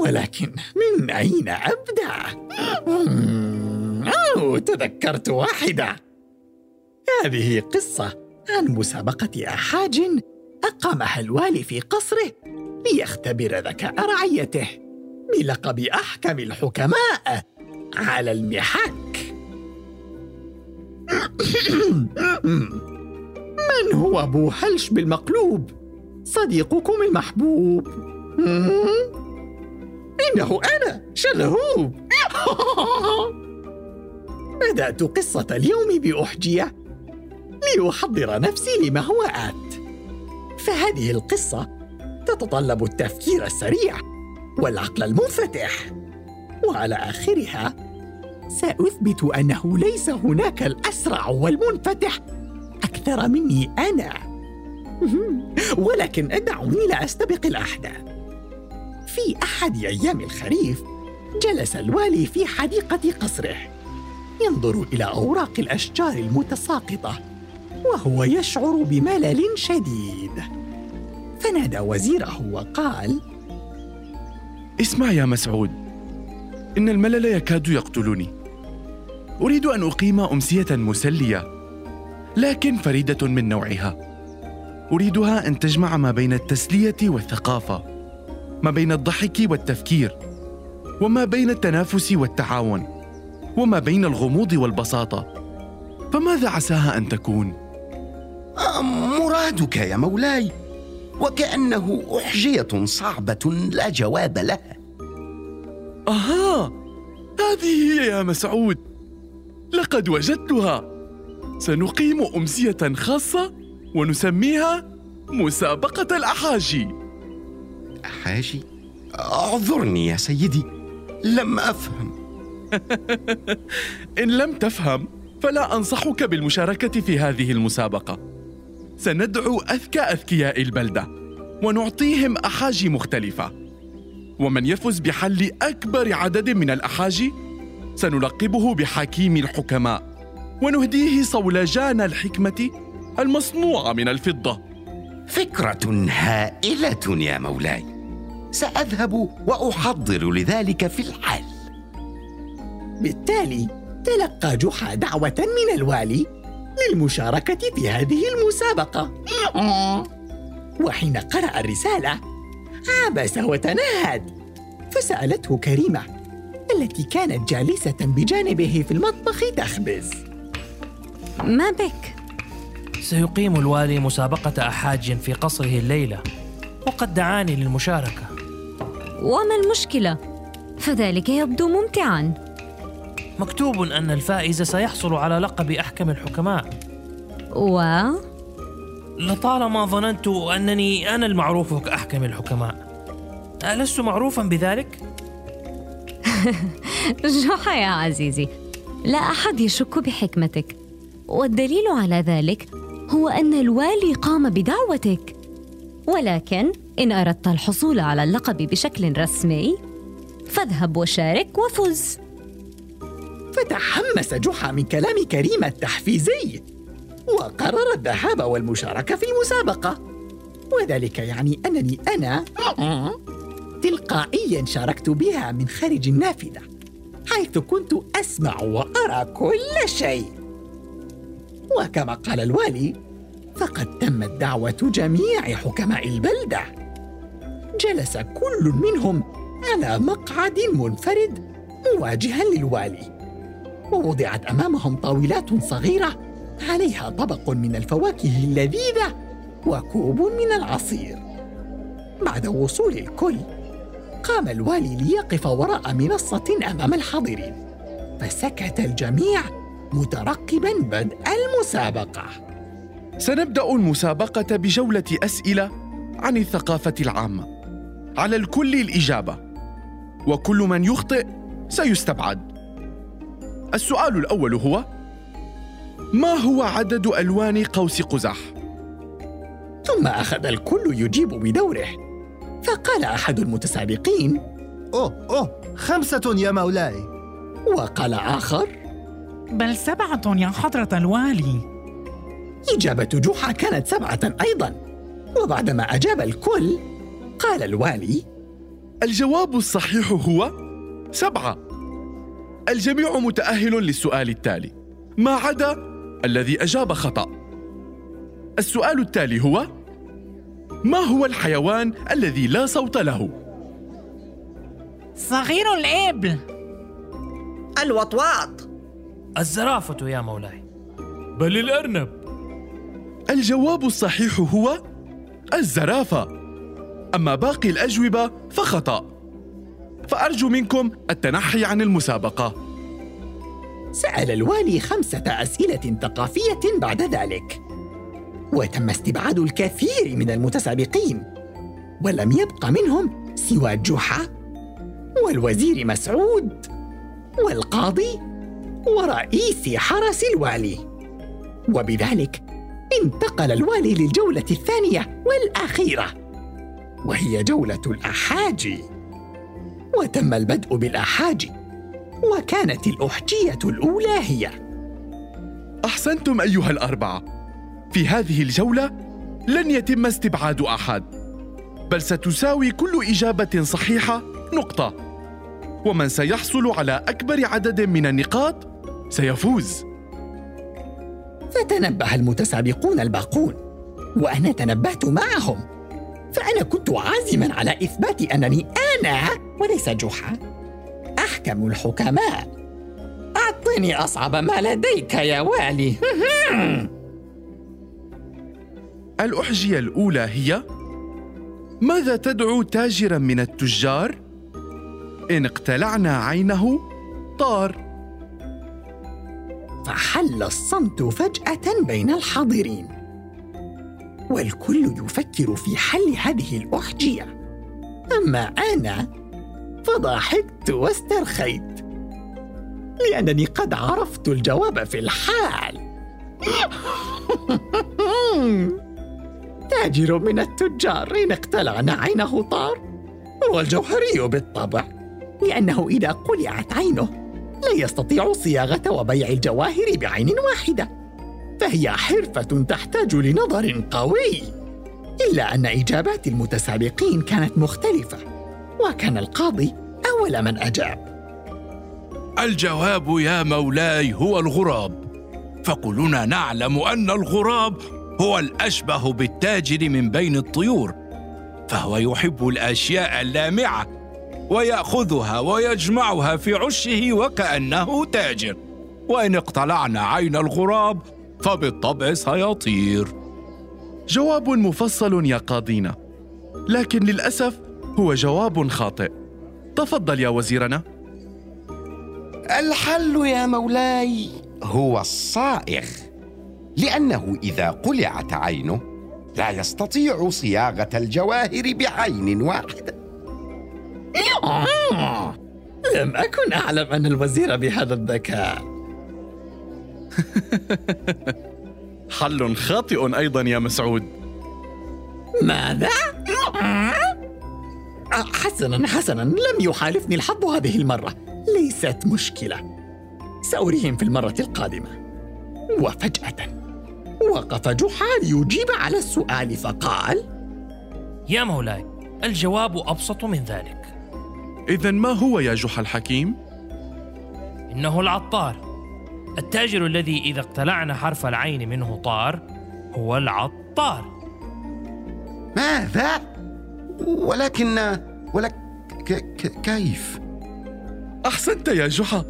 ولكن من أين أبدأ؟ أوه تذكرت واحدة هذه قصة عن مسابقة أحاج أقامها الوالي في قصره ليختبر ذكاء رعيته بلقب أحكم الحكماء على المحك من هو أبو هلش بالمقلوب؟ صديقكم المحبوب. إنه أنا شلهوب بدأت قصة اليوم بأحجية لأحضر نفسي لما هو آت. فهذه القصة تتطلب التفكير السريع والعقل المنفتح. وعلى آخرها سأثبت أنه ليس هناك الأسرع والمنفتح أكثر مني أنا. ولكن دعوني لا أستبق الأحداث. في أحد أيام الخريف جلس الوالي في حديقة قصره ينظر إلى أوراق الأشجار المتساقطة وهو يشعر بملل شديد. فنادى وزيره وقال اسمع يا مسعود إن الملل يكاد يقتلني. أريد أن أقيم أمسية مسلية لكن فريدة من نوعها. أريدها أن تجمع ما بين التسلية والثقافة ما بين الضحك والتفكير وما بين التنافس والتعاون وما بين الغموض والبساطة. فماذا عساها أن تكون؟ مرادك يا مولاي وكأنه أحجية صعبة لا جواب لها. أها هذه هي يا مسعود. لقد وجدتها. سنقيم أمسية خاصة ونسميها مسابقة الأحاجي. أحاجي؟ أعذرني يا سيدي لم أفهم. إن لم تفهم فلا أنصحك بالمشاركة في هذه المسابقة. سندعو أذكى أذكياء البلدة ونعطيهم أحاجي مختلفة. ومن يفز بحل أكبر عدد من الأحاجي سنلقبه بحكيم الحكماء ونهديه صولجان الحكمة المصنوعة من الفضة. فكرة هائلة يا مولاي. سأذهب وأحضر لذلك في الحال. بالتالي تلقى جحا دعوة من الوالي للمشاركة في هذه المسابقة. وحين قرأ الرسالة عبس وتنهد فسألته كريمة التي كانت جالسة بجانبه في المطبخ تخبز. ما بك؟ سيقيم الوالي مسابقة أحاج في قصره الليلة. وقد دعاني للمشاركة. وما المشكلة؟ فذلك يبدو ممتعا. مكتوب أن الفائز سيحصل على لقب أحكم الحكماء. و؟ لطالما ظننت أنني أنا المعروف كأحكم الحكماء. ألست معروفا بذلك؟ جحا يا عزيزي. لا أحد يشك بحكمتك. والدليل على ذلك هو أن الوالي قام بدعوتك. ولكن إن أردت الحصول على اللقب بشكل رسمي فاذهب وشارك وفز. فتحمس جحا من كلام كريمة التحفيزي وقرر الذهاب والمشاركة في المسابقة. وذلك يعني أنني أنا تلقائيا شاركت بها من خارج النافذة حيث كنت أسمع وأرى كل شيء. وكما قال الوالي فقد تمت دعوة جميع حكماء البلدة. جلس كل منهم على مقعد منفرد مواجها للوالي ووضعت أمامهم طاولات صغيرة عليها طبق من الفواكه اللذيذة وكوب من العصير. بعد وصول الكل قام الوالي ليقف وراء منصة أمام الحاضرين فسكت الجميع مترقبا بدء المسابقة. سنبدأ المسابقة بجولة أسئلة عن الثقافة العامة. على الكل الإجابة. وكل من يخطئ سيستبعد. السؤال الأول هو ما هو عدد ألوان قوس قزح؟ ثم أخذ الكل يجيب بدوره. فقال أحد المتسابقين أوه أوه خمسة يا مولاي. وقال آخر بل سبعة يا حضرة الوالي. إجابة جحا كانت سبعة أيضا. وبعدما أجاب الكل قال الوالي الجواب الصحيح هو سبعة. الجميع متأهل للسؤال التالي. ما عدا الذي أجاب خطأ. السؤال التالي هو ما هو الحيوان الذي لا صوت له؟ صغير الإبل. الوطواط. الزرافة يا مولاي. بل الأرنب. الجواب الصحيح هو الزرافة. أما باقي الأجوبة فخطأ. فأرجو منكم التنحي عن المسابقة. سأل الوالي خمسة أسئلة ثقافية بعد ذلك. وتم استبعاد الكثير من المتسابقين ولم يبق منهم سوى جحا والوزير مسعود والقاضي ورئيس حرس الوالي. وبذلك انتقل الوالي للجولة الثانية والأخيرة وهي جولة الأحاجي وتم البدء بالأحاجي وكانت الأحجية الأولى هي. أحسنتم أيها الأربعة. في هذه الجولة لن يتم استبعاد أحد بل ستساوي كل إجابة صحيحة نقطة. ومن سيحصل على أكبر عدد من النقاط سيفوز. فتنبه المتسابقون الباقون وأنا تنبهت معهم. فأنا كنت عازما على إثبات أنني أنا وليس جحا. أحكم الحكماء. أعطني أصعب ما لديك يا والي. الأحجية الأولى هي ماذا تدعو تاجرا من التجار؟ إن اقتلعنا عينه طار. فحل الصمت فجأة بين الحاضرين. والكل يفكر في حل هذه الأحجية. أما أنا فضحكت واسترخيت. لأنني قد عرفت الجواب في الحال. تاجر من التجار إن اقتلعنا عينه طار والجوهري بالطبع لأنه إذا قلعت عينه لا يستطيع صياغة وبيع الجواهر بعين واحدة. فهي حرفة تحتاج لنظر قوي. إلا أن إجابات المتسابقين كانت مختلفة وكان القاضي أول من أجاب. الجواب يا مولاي هو الغراب. فكلنا نعلم أن الغراب هو الأشبه بالتاجر من بين الطيور فهو يحب الأشياء اللامعة ويأخذها ويجمعها في عشه وكأنه تاجر. وإن اقتلعنا عين الغراب فبالطبع سيطير. جواب مفصل يا قاضينا لكن للأسف هو جواب خاطئ. تفضل يا وزيرنا. الحل يا مولاي هو الصائغ لأنه إذا قلعت عينه لا يستطيع صياغة الجواهر بعين واحدة. آه، لم أكن أعلم أن الوزير بهذا الذكاء. حل خاطئ أيضا يا مسعود. ماذا؟ آه، حسنا حسنا لم يحالفني الحظ هذه المرة. ليست مشكلة. سأريهم في المرة القادمة. وفجأة وقف جحا ليجيب على السؤال فقال يا مولاي الجواب أبسط من ذلك. إذا ما هو يا جحا الحكيم؟ إنه العطار. التاجر الذي إذا اقتلعنا حرف العين منه طار هو العطار. ماذا؟ ولكن ولك ك... ك... كيف؟ أحسنت يا جحا.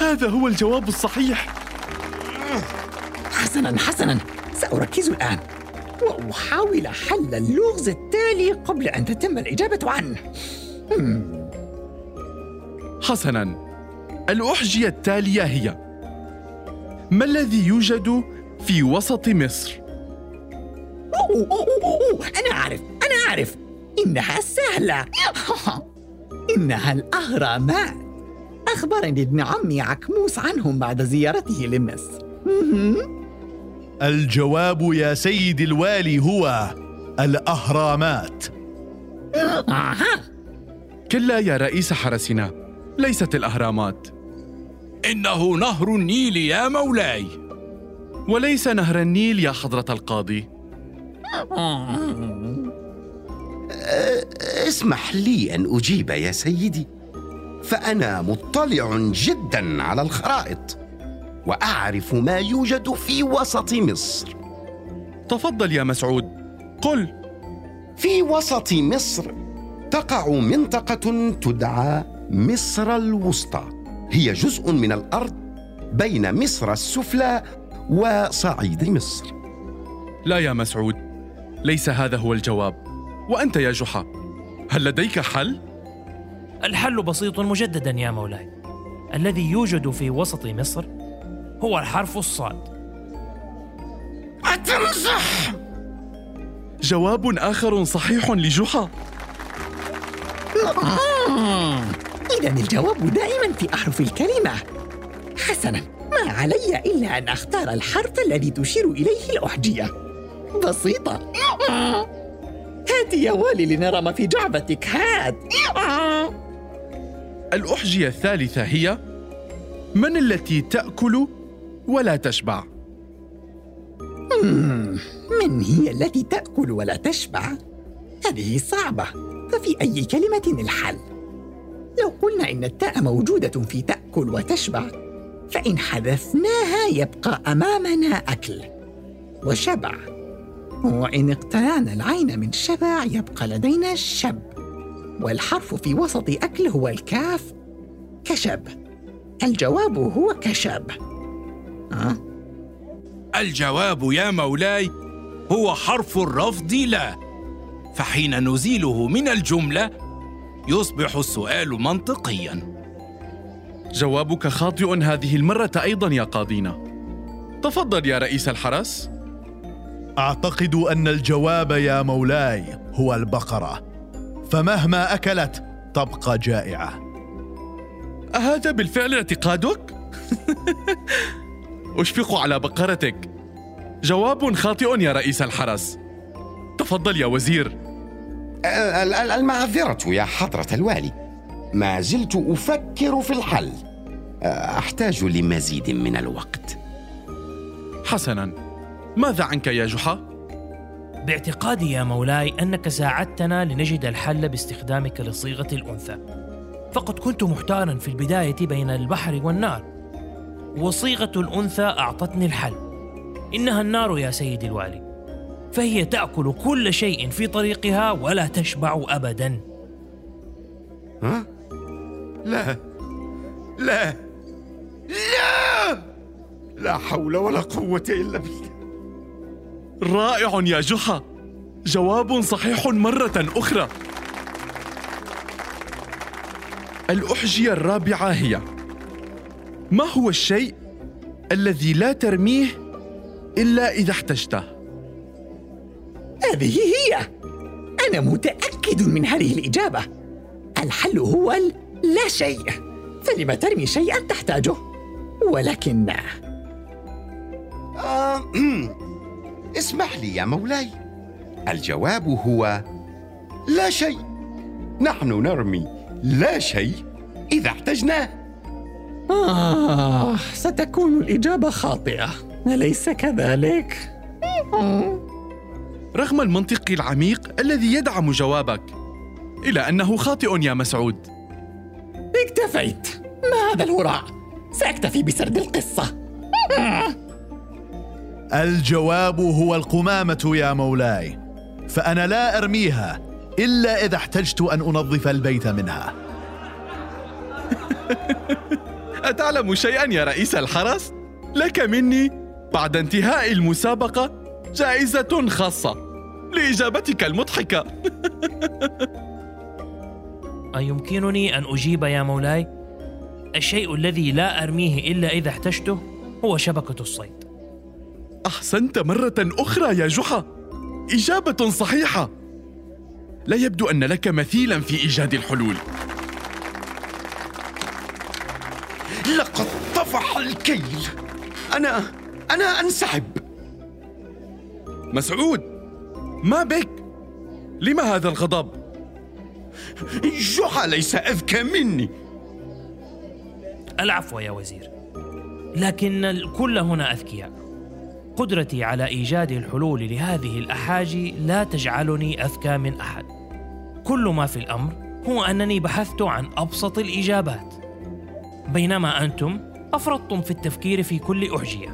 هذا هو الجواب الصحيح. حسنا حسنا. سأركز الآن. وأحاول حل اللغز التالي قبل أن تتم الإجابة عنه. حسنا. الأحجية التالية هي ما الذي يوجد في وسط مصر؟ أوه أوه أوه أوه. أنا أعرف أنا أعرف. إنها سهلة. إنها الأهرامات. أخبرني ابن عمي عكموس عنهم بعد زيارته لمصر. الجواب يا سيد الوالي هو الأهرامات. كلا يا رئيس حرسنا. ليست الأهرامات. إنه نهر النيل يا مولاي. وليس نهر النيل يا حضرة القاضي. اسمح لي أن أجيب يا سيدي. فأنا مطلع جدا على الخرائط وأعرف ما يوجد في وسط مصر. تفضل يا مسعود. قل. في وسط مصر تقع منطقة تدعى مصر الوسطى. هي جزء من الأرض بين مصر السفلى وصعيد مصر. لا يا مسعود ليس هذا هو الجواب. وأنت يا جحا هل لديك حل؟ الحل بسيط مجددا يا مولاي. الذي يوجد في وسط مصر هو الحرف الصاد. أتمزح! جواب آخر صحيح لجحا. إذا الجواب دائما في أحرف الكلمة حسنا ما علي إلا أن أختار الحرف الذي تشير إليه الأحجية بسيطة هات يا والي لنرى ما في جعبتك هات الأحجية الثالثة هي من التي تأكل ولا تشبع؟ من هي التي تأكل ولا تشبع؟ هذه صعبة ففي أي كلمة الحل؟ لو قلنا إن التاء موجودة في تأكل وتشبع فإن حذفناها يبقى أمامنا أكل وشبع. وإن اقتنعنا العين من شبع يبقى لدينا الشب. والحرف في وسط أكل هو الكاف كشب. الجواب هو كشب. أه؟ الجواب يا مولاي هو حرف الرفض لا فحين نزيله من الجملة يصبح السؤال منطقيا. جوابك خاطئ هذه المرة أيضا يا قاضينا. تفضل يا رئيس الحرس أعتقد أن الجواب يا مولاي هو البقرة. فمهما أكلت تبقى جائعة. أهذا بالفعل اعتقادك؟ أشفق على بقرتك. جواب خاطئ يا رئيس الحرس تفضل يا وزير. المعذرة يا حضرة الوالي. ما زلت أفكر في الحل. أحتاج لمزيد من الوقت. حسنا ماذا عنك يا جحا؟ باعتقادي يا مولاي أنك ساعدتنا لنجد الحل باستخدامك لصيغة الأنثى. فقد كنت محتارا في البداية بين البحر والنار وصيغة الأنثى أعطتني الحل. إنها النار يا سيدي الوالي. فهي تأكل كل شيء في طريقها ولا تشبع أبدا. ها؟ لا. لا. لا! لا حول ولا قوة إلا بالله. رائع يا جحا. جواب صحيح مرة أخرى. الأحجية الرابعة هي ما هو الشيء الذي لا ترميه إلا إذا احتجته؟ هذه هي. أنا متأكد من هذه الإجابة. الحل هو لا شيء. فلما ترمي شيئا تحتاجه؟ ولكن آه، اسمح لي يا مولاي. الجواب هو لا شيء. نحن نرمي لا شيء إذا احتجناه آه ستكون الإجابة خاطئة. أليس كذلك؟ رغم المنطق العميق الذي يدعم جوابك. إلا أنه خاطئ يا مسعود. اكتفيت. ما هذا الهراء؟ سأكتفي بسرد القصة. الجواب هو القمامة يا مولاي فأنا لا أرميها إلا إذا احتجت أن أنظف البيت منها. أتعلم شيئا يا رئيس الحرس؟ لك مني بعد انتهاء المسابقة جائزة خاصة. لإجابتك المضحكة. أيمكنني أن أجيب يا مولاي؟ الشيء الذي لا أرميه إلا إذا احتجته هو شبكة الصيد. أحسنت مرة أخرى يا جحا. إجابة صحيحة. لا يبدو أن لك مثيلا في إيجاد الحلول. لقد طفح الكيل. أنا أنا أنسحب. مسعود! ما بك؟ لما هذا الغضب؟ جحا ليس أذكى مني. العفو يا وزير لكن الكل هنا أذكياء. قدرتي على إيجاد الحلول لهذه الأحاجي لا تجعلني أذكى من أحد. كل ما في الأمر هو أنني بحثت عن أبسط الإجابات. بينما أنتم أفرطتم في التفكير في كل أحجية.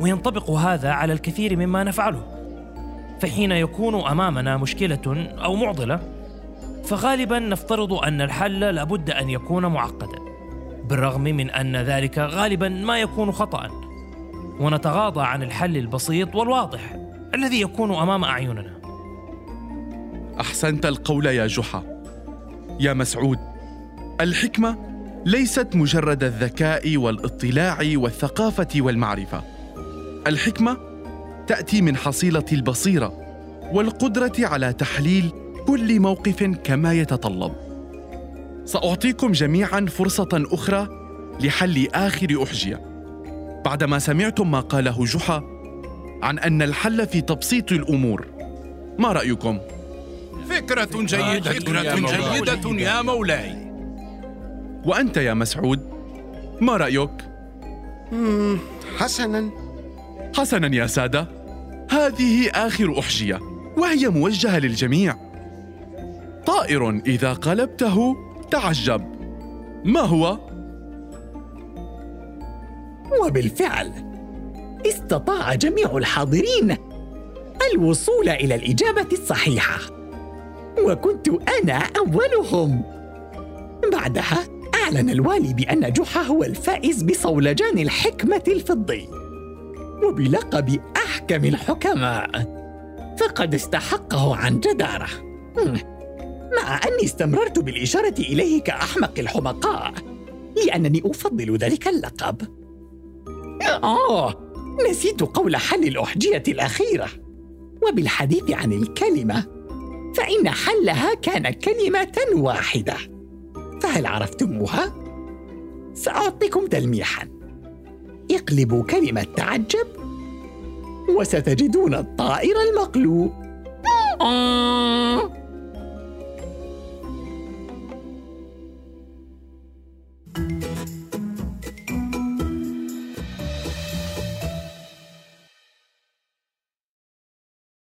وينطبق هذا على الكثير مما نفعله. فحين يكون أمامنا مشكلة أو معضلة فغالبا نفترض أن الحل لابد أن يكون معقدا بالرغم من أن ذلك غالبا ما يكون خطأ ونتغاضى عن الحل البسيط والواضح الذي يكون أمام أعيننا. أحسنت القول يا جحا. يا مسعود الحكمة ليست مجرد الذكاء والاطلاع والثقافة والمعرفة. الحكمة تأتي من حصيلة البصيرة والقدرة على تحليل كل موقف كما يتطلب. سأعطيكم جميعا فرصة أخرى لحل آخر أحجية. بعدما سمعتم ما قاله جحا عن أن الحل في تبسيط الأمور ما رأيكم؟ فكرة جيدة فكرة جيدة. يا مولاي. وأنت يا مسعود ما رأيك؟ حسنا. حسنا يا سادة. هذه آخر أحجية وهي موجهة للجميع. طائر إذا قلبته تعجب. ما هو؟ وبالفعل استطاع جميع الحاضرين الوصول إلى الإجابة الصحيحة. وكنت أنا أولهم. بعدها أعلن الوالي بأن جحا هو الفائز بصولجان الحكمة الفضي. وبلقب احكم الحكماء. فقد استحقه عن جدارة. مع أني استمررت بالإشارة إليه كأحمق الحمقاء لأنني أفضل ذلك اللقب. آه نسيت قول حل الأحجية الأخيرة. وبالحديث عن الكلمة فإن حلها كان كلمة واحدة. فهل عرفتموها؟ سأعطيكم تلميحا. اقلبوا كلمة تعجب وستجدون الطائر المقلوب. آه.